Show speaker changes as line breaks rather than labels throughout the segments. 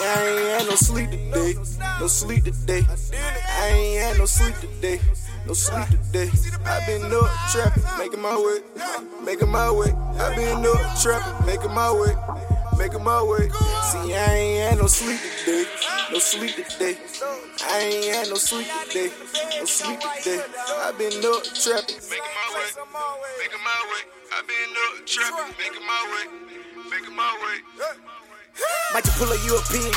no sleep today, no sleep today. I ain't had no sleep today, no sleep today. I been up trapping, making my way, making my way. I been up trapping, making my way, making my way. See, I ain't had no sleep today, no sleep today. I ain't had no sleep today, no sleep today. I been up trapping, making my way, making my way. I been up trapping, making my way, making my way. Might just pull a European.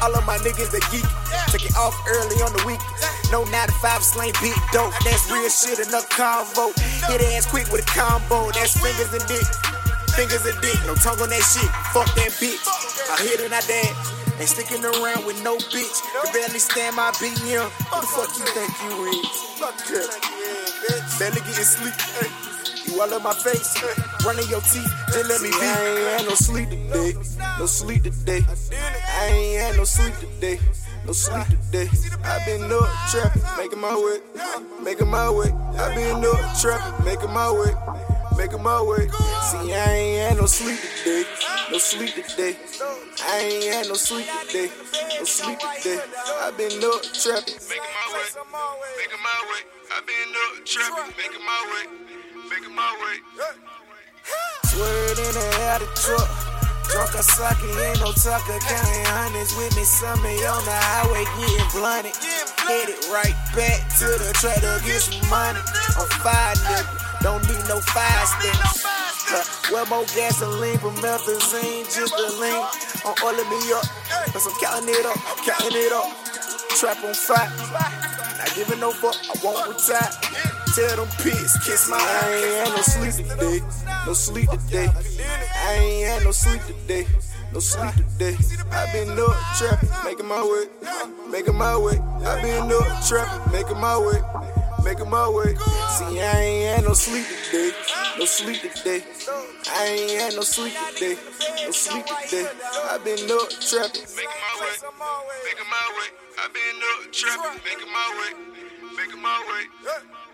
All of my niggas they geek. Take it off early on the week. No 9 to 5 slang big dope. That's real shit, in enough convo. Hit ass quick with a combo. That's fingers and dick. Fingers and dick. No tongue on that shit. Fuck that bitch. I hit and I dance. Ain't sticking around with no bitch. Can barely stand my BM. Who the fuck you think you is? Fuck that. Barely getting sleep. You all in my face, running your teeth, just let me be. I ain't had no sleep today, no sleep today. I ain't had no sleep today, no sleep today. I been up trapping, making my way, making my way. I been up trapping, making my way, making my way. See, I ain't had no sleep today, no sleep today. I ain't had no sleep today, no sleep today. I been up trapping, making my way, making my way. I been up trapping, making my way making my way. Swerved in the out of truck. Drunk or sucking, ain't no tucker. Counting hundreds with me, somebody on the highway getting blunted. Headed right back to the track to get some money. I'm fire, nigga. Don't need no fire sticks. Uh, well, more gasoline from methazine, just a. On all of me up. Cause I'm counting it up, counting it up. Trap on fire. Not giving no fuck, I won't retire. Tell them pigs, kiss my I ain't had no sleep today, no sleep today. I ain't had no sleep today, no sleep today. I been up trapping, making my way, making my way. I been up trapping, making my way, making my way. See, I ain't had no sleep today, no sleep today. I ain't had no sleep today, no sleep today. I been up trapping, making my way, making my way. I been up trapping, making my way, making my way.